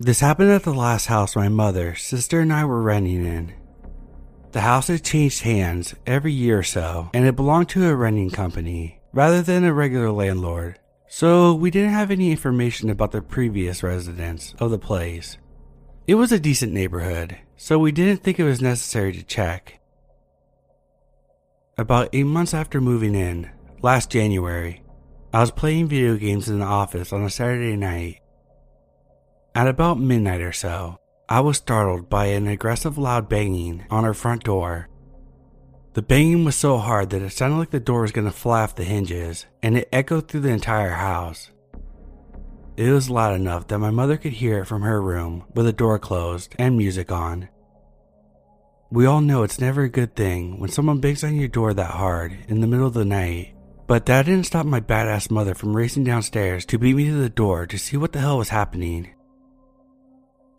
This happened at the last house my mother, sister, and I were renting in. The house had changed hands every year or so, and it belonged to a renting company rather than a regular landlord, so we didn't have any information about the previous residents of the place. It was a decent neighborhood, so we didn't think it was necessary to check. About eight months after moving in, last January, I was playing video games in the office on a Saturday night. At about midnight or so, I was startled by an aggressive loud banging on our front door. The banging was so hard that it sounded like the door was going to fly off the hinges, and it echoed through the entire house. It was loud enough that my mother could hear it from her room with the door closed and music on. We all know it's never a good thing when someone bangs on your door that hard in the middle of the night, but that didn't stop my badass mother from racing downstairs to beat me to the door to see what the hell was happening.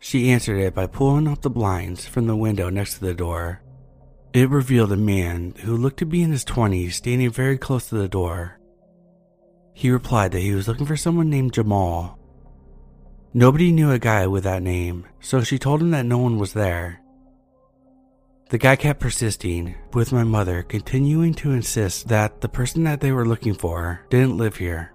She answered it by pulling up the blinds from the window next to the door. It revealed a man who looked to be in his 20s standing very close to the door. He replied that he was looking for someone named Jamal. Nobody knew a guy with that name, so she told him that no one was there. The guy kept persisting, with my mother continuing to insist that the person that they were looking for didn't live here.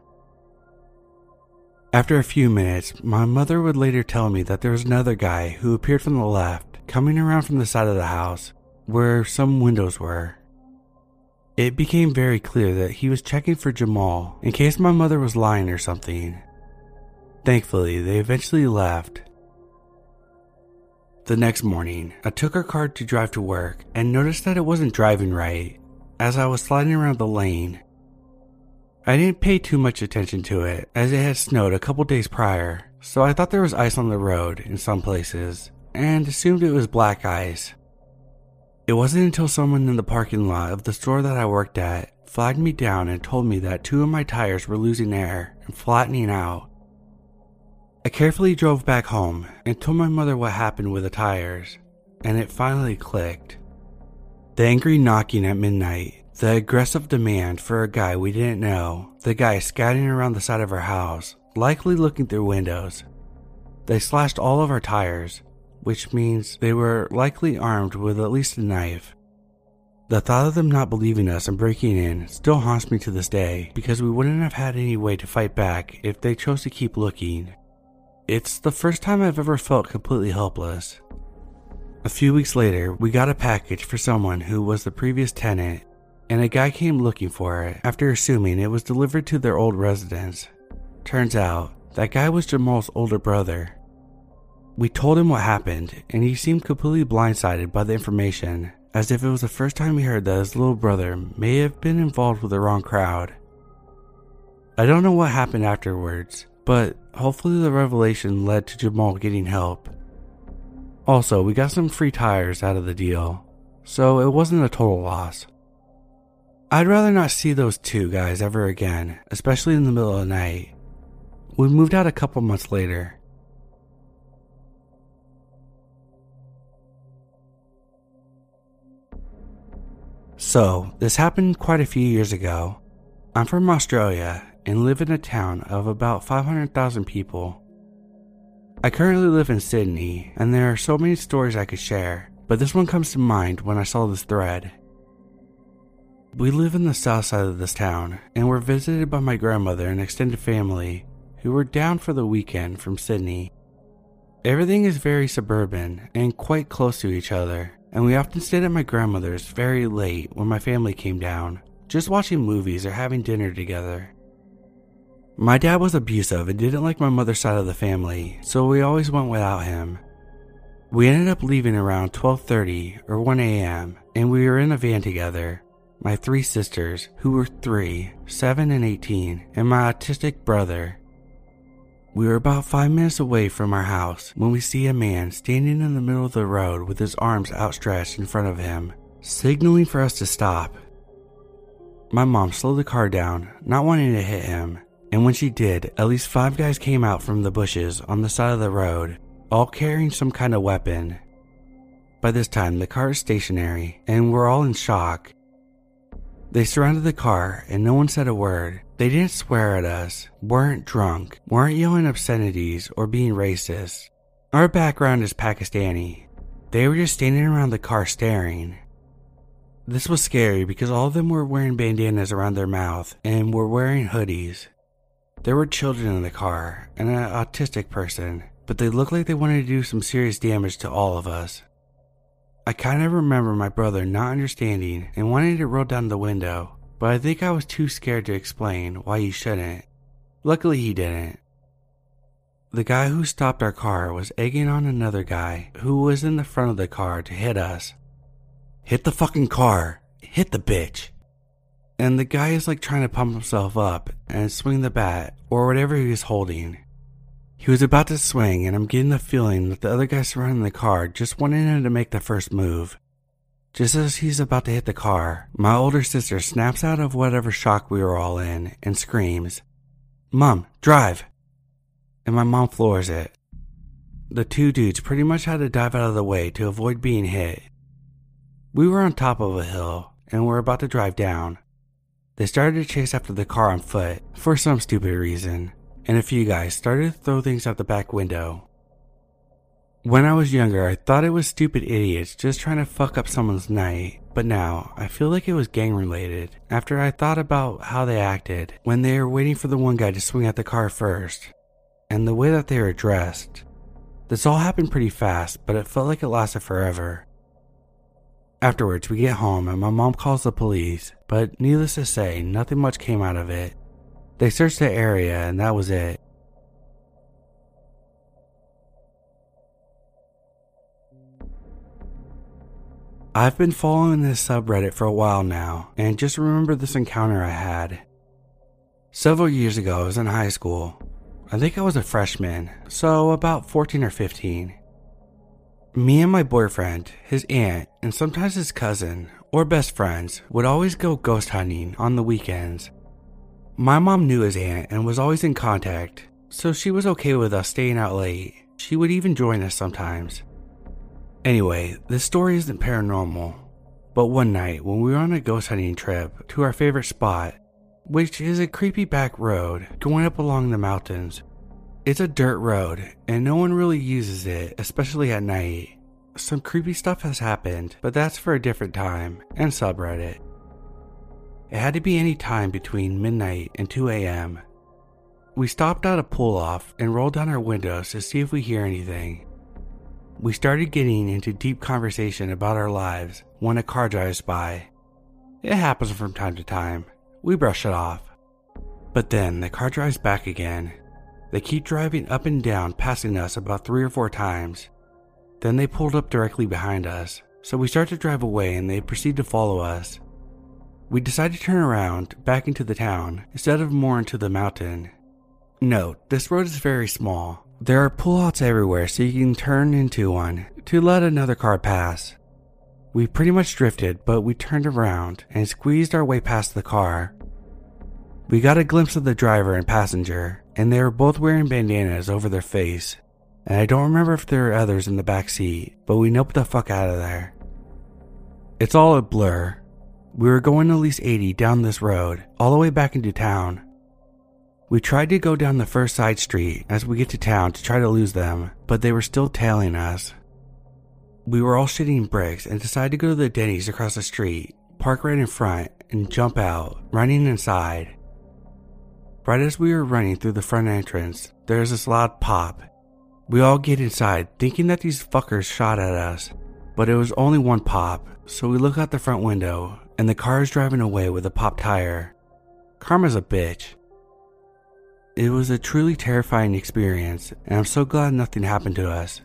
After a few minutes, my mother would later tell me that there was another guy who appeared from the left, coming around from the side of the house, where some windows were. It became very clear that he was checking for Jamal in case my mother was lying or something. Thankfully, they eventually left. The next morning, I took our car to drive to work and noticed that it wasn't driving right. As I was sliding around the lane, I didn't pay too much attention to it as it had snowed a couple days prior, so I thought there was ice on the road in some places and assumed it was black ice. It wasn't until someone in the parking lot of the store that I worked at flagged me down and told me that two of my tires were losing air and flattening out. I carefully drove back home and told my mother what happened with the tires, and it finally clicked. The angry knocking at midnight the aggressive demand for a guy we didn't know, the guy scouting around the side of our house, likely looking through windows. They slashed all of our tires, which means they were likely armed with at least a knife. The thought of them not believing us and breaking in still haunts me to this day because we wouldn't have had any way to fight back if they chose to keep looking. It's the first time I've ever felt completely helpless. A few weeks later, we got a package for someone who was the previous tenant and a guy came looking for it after assuming it was delivered to their old residence. Turns out, that guy was Jamal's older brother. We told him what happened, and he seemed completely blindsided by the information, as if it was the first time he heard that his little brother may have been involved with the wrong crowd. I don't know what happened afterwards, but hopefully the revelation led to Jamal getting help. Also, we got some free tires out of the deal, so it wasn't a total loss. I'd rather not see those two guys ever again, especially in the middle of the night. We moved out a couple months later. So, this happened quite a few years ago. I'm from Australia and live in a town of about 500,000 people. I currently live in Sydney, and there are so many stories I could share, but this one comes to mind when I saw this thread. We live in the south side of this town, and we're visited by my grandmother and extended family who were down for the weekend from Sydney. Everything is very suburban and quite close to each other, and we often stayed at my grandmother's very late when my family came down, just watching movies or having dinner together. My dad was abusive and didn't like my mother's side of the family, so we always went without him. We ended up leaving around 12:30 or 1 a.m. and we were in a van together my three sisters, who were three, seven, and 18, and my autistic brother. We were about five minutes away from our house when we see a man standing in the middle of the road with his arms outstretched in front of him, signaling for us to stop. My mom slowed the car down, not wanting to hit him, and when she did, at least five guys came out from the bushes on the side of the road, all carrying some kind of weapon. By this time, the car is stationary, and we're all in shock they surrounded the car and no one said a word. They didn't swear at us, weren't drunk, weren't yelling obscenities or being racist. Our background is Pakistani. They were just standing around the car staring. This was scary because all of them were wearing bandanas around their mouth and were wearing hoodies. There were children in the car and an autistic person, but they looked like they wanted to do some serious damage to all of us. I kind of remember my brother not understanding and wanting to roll down the window, but I think I was too scared to explain why he shouldn't. Luckily, he didn't. The guy who stopped our car was egging on another guy who was in the front of the car to hit us. Hit the fucking car! Hit the bitch! And the guy is like trying to pump himself up and swing the bat or whatever he was holding. He was about to swing, and I'm getting the feeling that the other guy surrounding the car just wanted him to make the first move. Just as he's about to hit the car, my older sister snaps out of whatever shock we were all in and screams, Mom, drive! And my mom floors it. The two dudes pretty much had to dive out of the way to avoid being hit. We were on top of a hill and were about to drive down. They started to chase after the car on foot for some stupid reason and a few guys started to throw things out the back window. When I was younger, I thought it was stupid idiots just trying to fuck up someone's night, but now I feel like it was gang related after I thought about how they acted when they were waiting for the one guy to swing at the car first, and the way that they were dressed. This all happened pretty fast, but it felt like it lasted forever. Afterwards, we get home and my mom calls the police, but needless to say, nothing much came out of it. They searched the area and that was it. I've been following this subreddit for a while now and just remember this encounter I had. Several years ago, I was in high school. I think I was a freshman, so about 14 or 15. Me and my boyfriend, his aunt, and sometimes his cousin, or best friends, would always go ghost hunting on the weekends my mom knew his aunt and was always in contact, so she was okay with us staying out late. She would even join us sometimes. Anyway, this story isn't paranormal, but one night when we were on a ghost hunting trip to our favorite spot, which is a creepy back road going up along the mountains. It's a dirt road and no one really uses it, especially at night. Some creepy stuff has happened, but that's for a different time and subreddit. It had to be any time between midnight and 2 a.m. We stopped at a pull off and rolled down our windows to see if we hear anything. We started getting into deep conversation about our lives when a car drives by. It happens from time to time. We brush it off. But then the car drives back again. They keep driving up and down, passing us about three or four times. Then they pulled up directly behind us, so we start to drive away and they proceed to follow us. We decided to turn around back into the town instead of more into the mountain. Note, this road is very small. There are pullouts everywhere so you can turn into one to let another car pass. We pretty much drifted, but we turned around and squeezed our way past the car. We got a glimpse of the driver and passenger, and they were both wearing bandanas over their face. And I don't remember if there were others in the back seat, but we noped the fuck out of there. It's all a blur, we were going at least 80 down this road, all the way back into town. We tried to go down the first side street as we get to town to try to lose them, but they were still tailing us. We were all shitting bricks and decided to go to the Denny's across the street, park right in front, and jump out, running inside. Right as we were running through the front entrance, there is this loud pop. We all get inside, thinking that these fuckers shot at us, but it was only one pop, so we look out the front window and the car is driving away with a popped tire. Karma's a bitch. It was a truly terrifying experience, and I'm so glad nothing happened to us.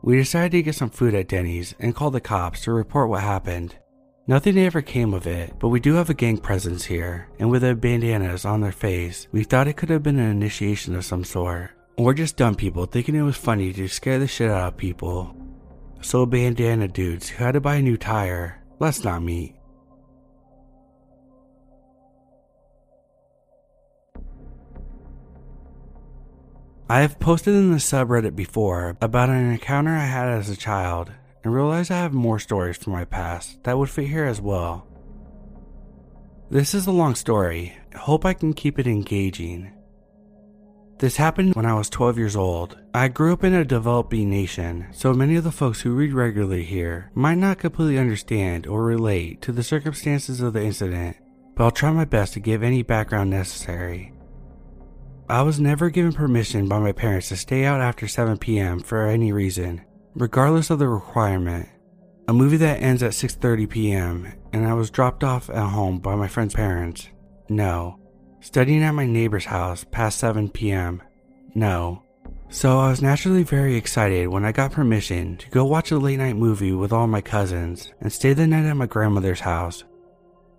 We decided to get some food at Denny's and call the cops to report what happened. Nothing ever came of it, but we do have a gang presence here, and with the bandanas on their face, we thought it could have been an initiation of some sort. Or just dumb people thinking it was funny to scare the shit out of people. So bandana dudes who had to buy a new tire, let's not meet. I have posted in the subreddit before about an encounter I had as a child and realized I have more stories from my past that would fit here as well. This is a long story. Hope I can keep it engaging. This happened when I was 12 years old. I grew up in a developing nation, so many of the folks who read regularly here might not completely understand or relate to the circumstances of the incident, but I'll try my best to give any background necessary. I was never given permission by my parents to stay out after 7 p.m. for any reason, regardless of the requirement. A movie that ends at 6:30 p.m. and I was dropped off at home by my friend's parents. No. Studying at my neighbor's house past 7 p.m. No. So I was naturally very excited when I got permission to go watch a late night movie with all my cousins and stay the night at my grandmother's house.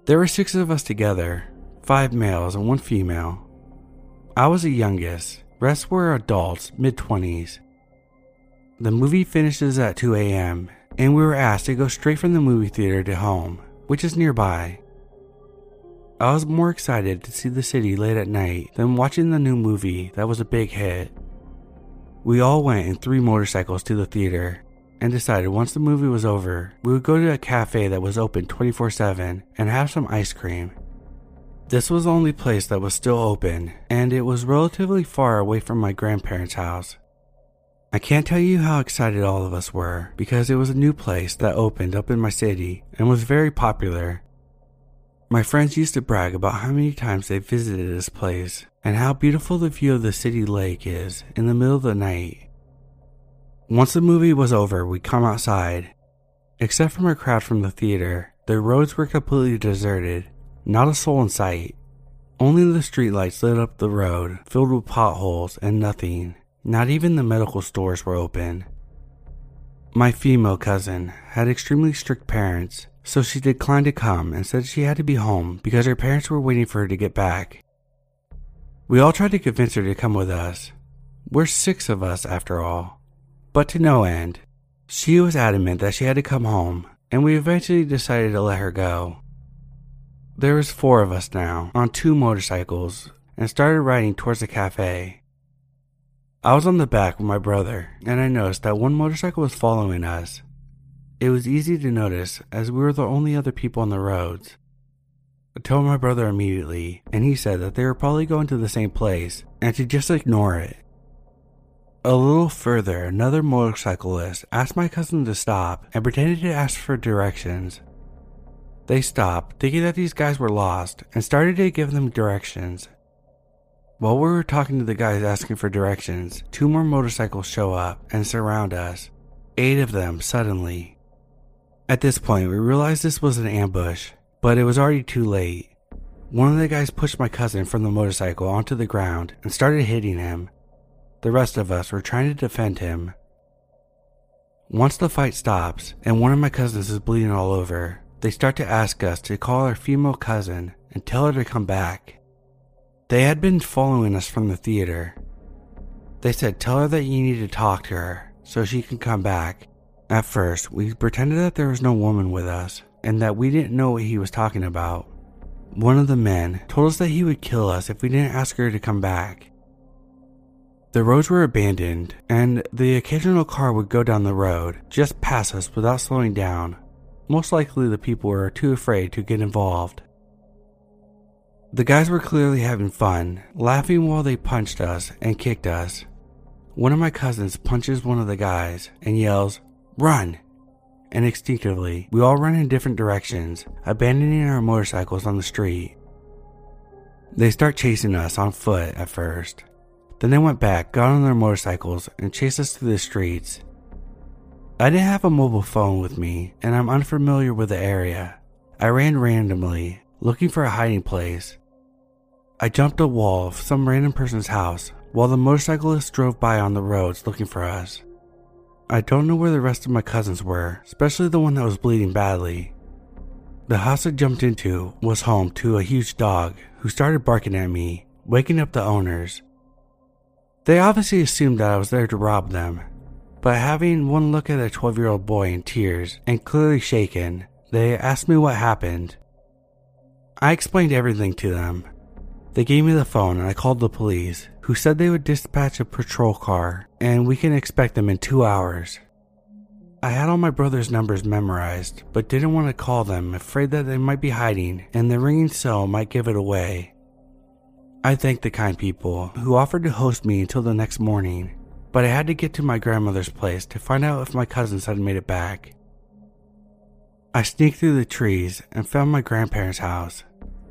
There were six of us together, five males and one female. I was the youngest, rest were adults, mid 20s. The movie finishes at 2 a.m., and we were asked to go straight from the movie theater to home, which is nearby. I was more excited to see the city late at night than watching the new movie that was a big hit. We all went in three motorcycles to the theater and decided once the movie was over, we would go to a cafe that was open 24 7 and have some ice cream. This was the only place that was still open, and it was relatively far away from my grandparents' house. I can't tell you how excited all of us were because it was a new place that opened up in my city and was very popular my friends used to brag about how many times they visited this place and how beautiful the view of the city lake is in the middle of the night. Once the movie was over, we'd come outside. Except for a crowd from the theater, the roads were completely deserted, not a soul in sight. Only the streetlights lit up the road, filled with potholes and nothing. Not even the medical stores were open. My female cousin had extremely strict parents so she declined to come and said she had to be home because her parents were waiting for her to get back. We all tried to convince her to come with us. We're six of us, after all. But to no end. She was adamant that she had to come home, and we eventually decided to let her go. There was four of us now, on two motorcycles, and started riding towards the cafe. I was on the back with my brother, and I noticed that one motorcycle was following us. It was easy to notice as we were the only other people on the roads. I told my brother immediately, and he said that they were probably going to the same place and to just ignore it. A little further, another motorcyclist asked my cousin to stop and pretended to ask for directions. They stopped, thinking that these guys were lost, and started to give them directions. While we were talking to the guys asking for directions, two more motorcycles show up and surround us. Eight of them suddenly. At this point, we realized this was an ambush, but it was already too late. One of the guys pushed my cousin from the motorcycle onto the ground and started hitting him. The rest of us were trying to defend him. Once the fight stops and one of my cousins is bleeding all over, they start to ask us to call our female cousin and tell her to come back. They had been following us from the theater. They said, Tell her that you need to talk to her so she can come back at first, we pretended that there was no woman with us and that we didn't know what he was talking about. One of the men told us that he would kill us if we didn't ask her to come back. The roads were abandoned, and the occasional car would go down the road, just pass us without slowing down. Most likely, the people were too afraid to get involved. The guys were clearly having fun, laughing while they punched us and kicked us. One of my cousins punches one of the guys and yells, Run! And instinctively, we all run in different directions, abandoning our motorcycles on the street. They start chasing us on foot at first. Then they went back, got on their motorcycles, and chased us through the streets. I didn't have a mobile phone with me, and I'm unfamiliar with the area. I ran randomly, looking for a hiding place. I jumped a wall of some random person's house while the motorcyclists drove by on the roads looking for us. I don't know where the rest of my cousins were, especially the one that was bleeding badly. The house I jumped into was home to a huge dog who started barking at me, waking up the owners. They obviously assumed that I was there to rob them, but having one look at a 12 year old boy in tears and clearly shaken, they asked me what happened. I explained everything to them. They gave me the phone and I called the police, who said they would dispatch a patrol car and we can expect them in two hours. I had all my brother's numbers memorized, but didn't want to call them, afraid that they might be hiding and the ringing cell might give it away. I thanked the kind people who offered to host me until the next morning, but I had to get to my grandmother's place to find out if my cousins had made it back. I sneaked through the trees and found my grandparents' house.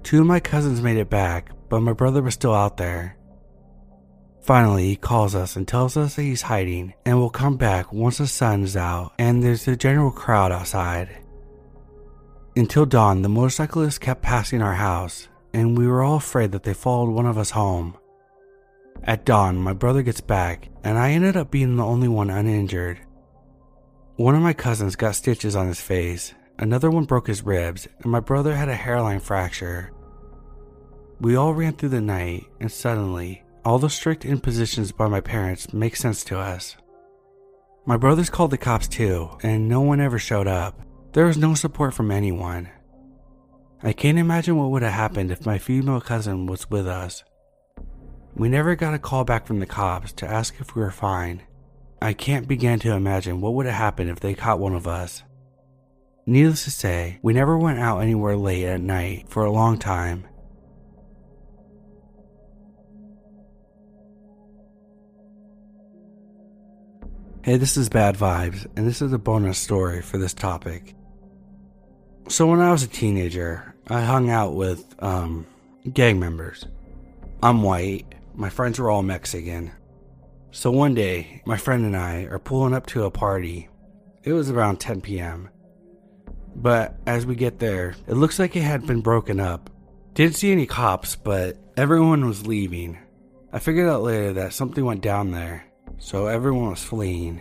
Two of my cousins made it back, but my brother was still out there. Finally, he calls us and tells us that he's hiding and will come back once the sun is out and there's a general crowd outside. Until dawn, the motorcyclists kept passing our house, and we were all afraid that they followed one of us home. At dawn, my brother gets back, and I ended up being the only one uninjured. One of my cousins got stitches on his face, another one broke his ribs, and my brother had a hairline fracture. We all ran through the night, and suddenly, all the strict impositions by my parents make sense to us. My brothers called the cops too, and no one ever showed up. There was no support from anyone. I can't imagine what would have happened if my female cousin was with us. We never got a call back from the cops to ask if we were fine. I can't begin to imagine what would have happened if they caught one of us. Needless to say, we never went out anywhere late at night for a long time. Hey, this is Bad Vibes, and this is a bonus story for this topic. So, when I was a teenager, I hung out with um, gang members. I'm white, my friends were all Mexican. So, one day, my friend and I are pulling up to a party. It was around 10 p.m. But as we get there, it looks like it had been broken up. Didn't see any cops, but everyone was leaving. I figured out later that something went down there, so everyone was fleeing.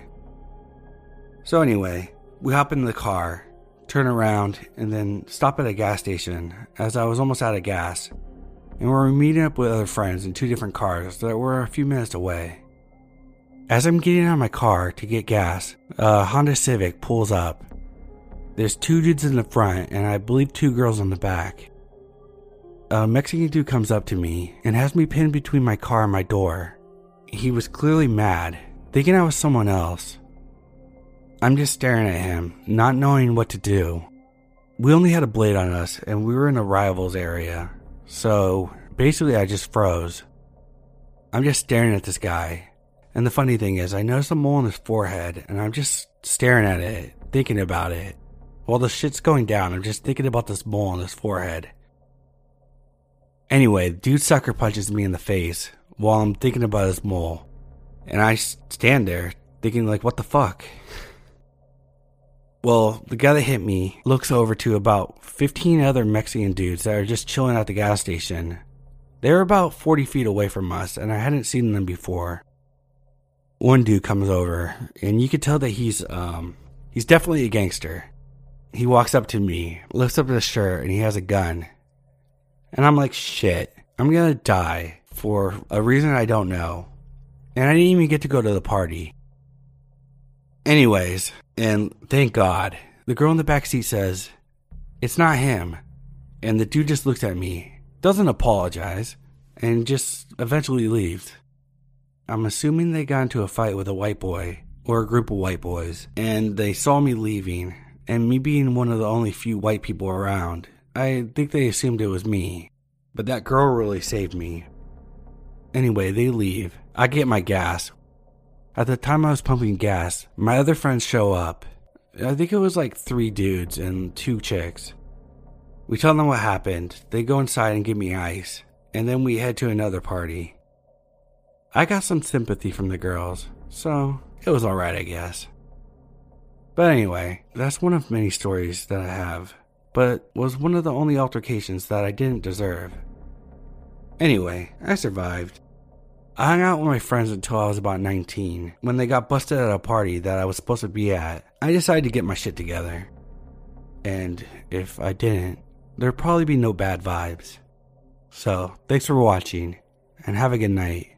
So, anyway, we hop in the car, turn around, and then stop at a gas station as I was almost out of gas. And we were meeting up with other friends in two different cars that were a few minutes away. As I'm getting out of my car to get gas, a Honda Civic pulls up. There's two dudes in the front, and I believe two girls in the back. A Mexican dude comes up to me and has me pinned between my car and my door. He was clearly mad, thinking I was someone else. I'm just staring at him, not knowing what to do. We only had a blade on us, and we were in a rivals area, so basically I just froze. I'm just staring at this guy, and the funny thing is, I noticed a mole on his forehead, and I'm just staring at it, thinking about it. While the shit's going down, I'm just thinking about this mole on his forehead. Anyway, dude sucker punches me in the face while I'm thinking about his mole. And I stand there thinking, like, what the fuck? Well, the guy that hit me looks over to about 15 other Mexican dudes that are just chilling at the gas station. They're about 40 feet away from us, and I hadn't seen them before. One dude comes over, and you can tell that he's, um, he's definitely a gangster. He walks up to me, lifts up his shirt, and he has a gun. And I'm like, shit, I'm gonna die for a reason I don't know. And I didn't even get to go to the party. Anyways, and thank God, the girl in the back seat says, It's not him. And the dude just looks at me, doesn't apologize, and just eventually leaves. I'm assuming they got into a fight with a white boy or a group of white boys, and they saw me leaving, and me being one of the only few white people around, I think they assumed it was me. But that girl really saved me. Anyway, they leave. I get my gas. At the time I was pumping gas, my other friends show up. I think it was like three dudes and two chicks. We tell them what happened, they go inside and give me ice, and then we head to another party. I got some sympathy from the girls, so it was alright, I guess. But anyway, that's one of many stories that I have, but was one of the only altercations that I didn't deserve. Anyway, I survived. I hung out with my friends until I was about 19. When they got busted at a party that I was supposed to be at, I decided to get my shit together. And if I didn't, there'd probably be no bad vibes. So, thanks for watching, and have a good night.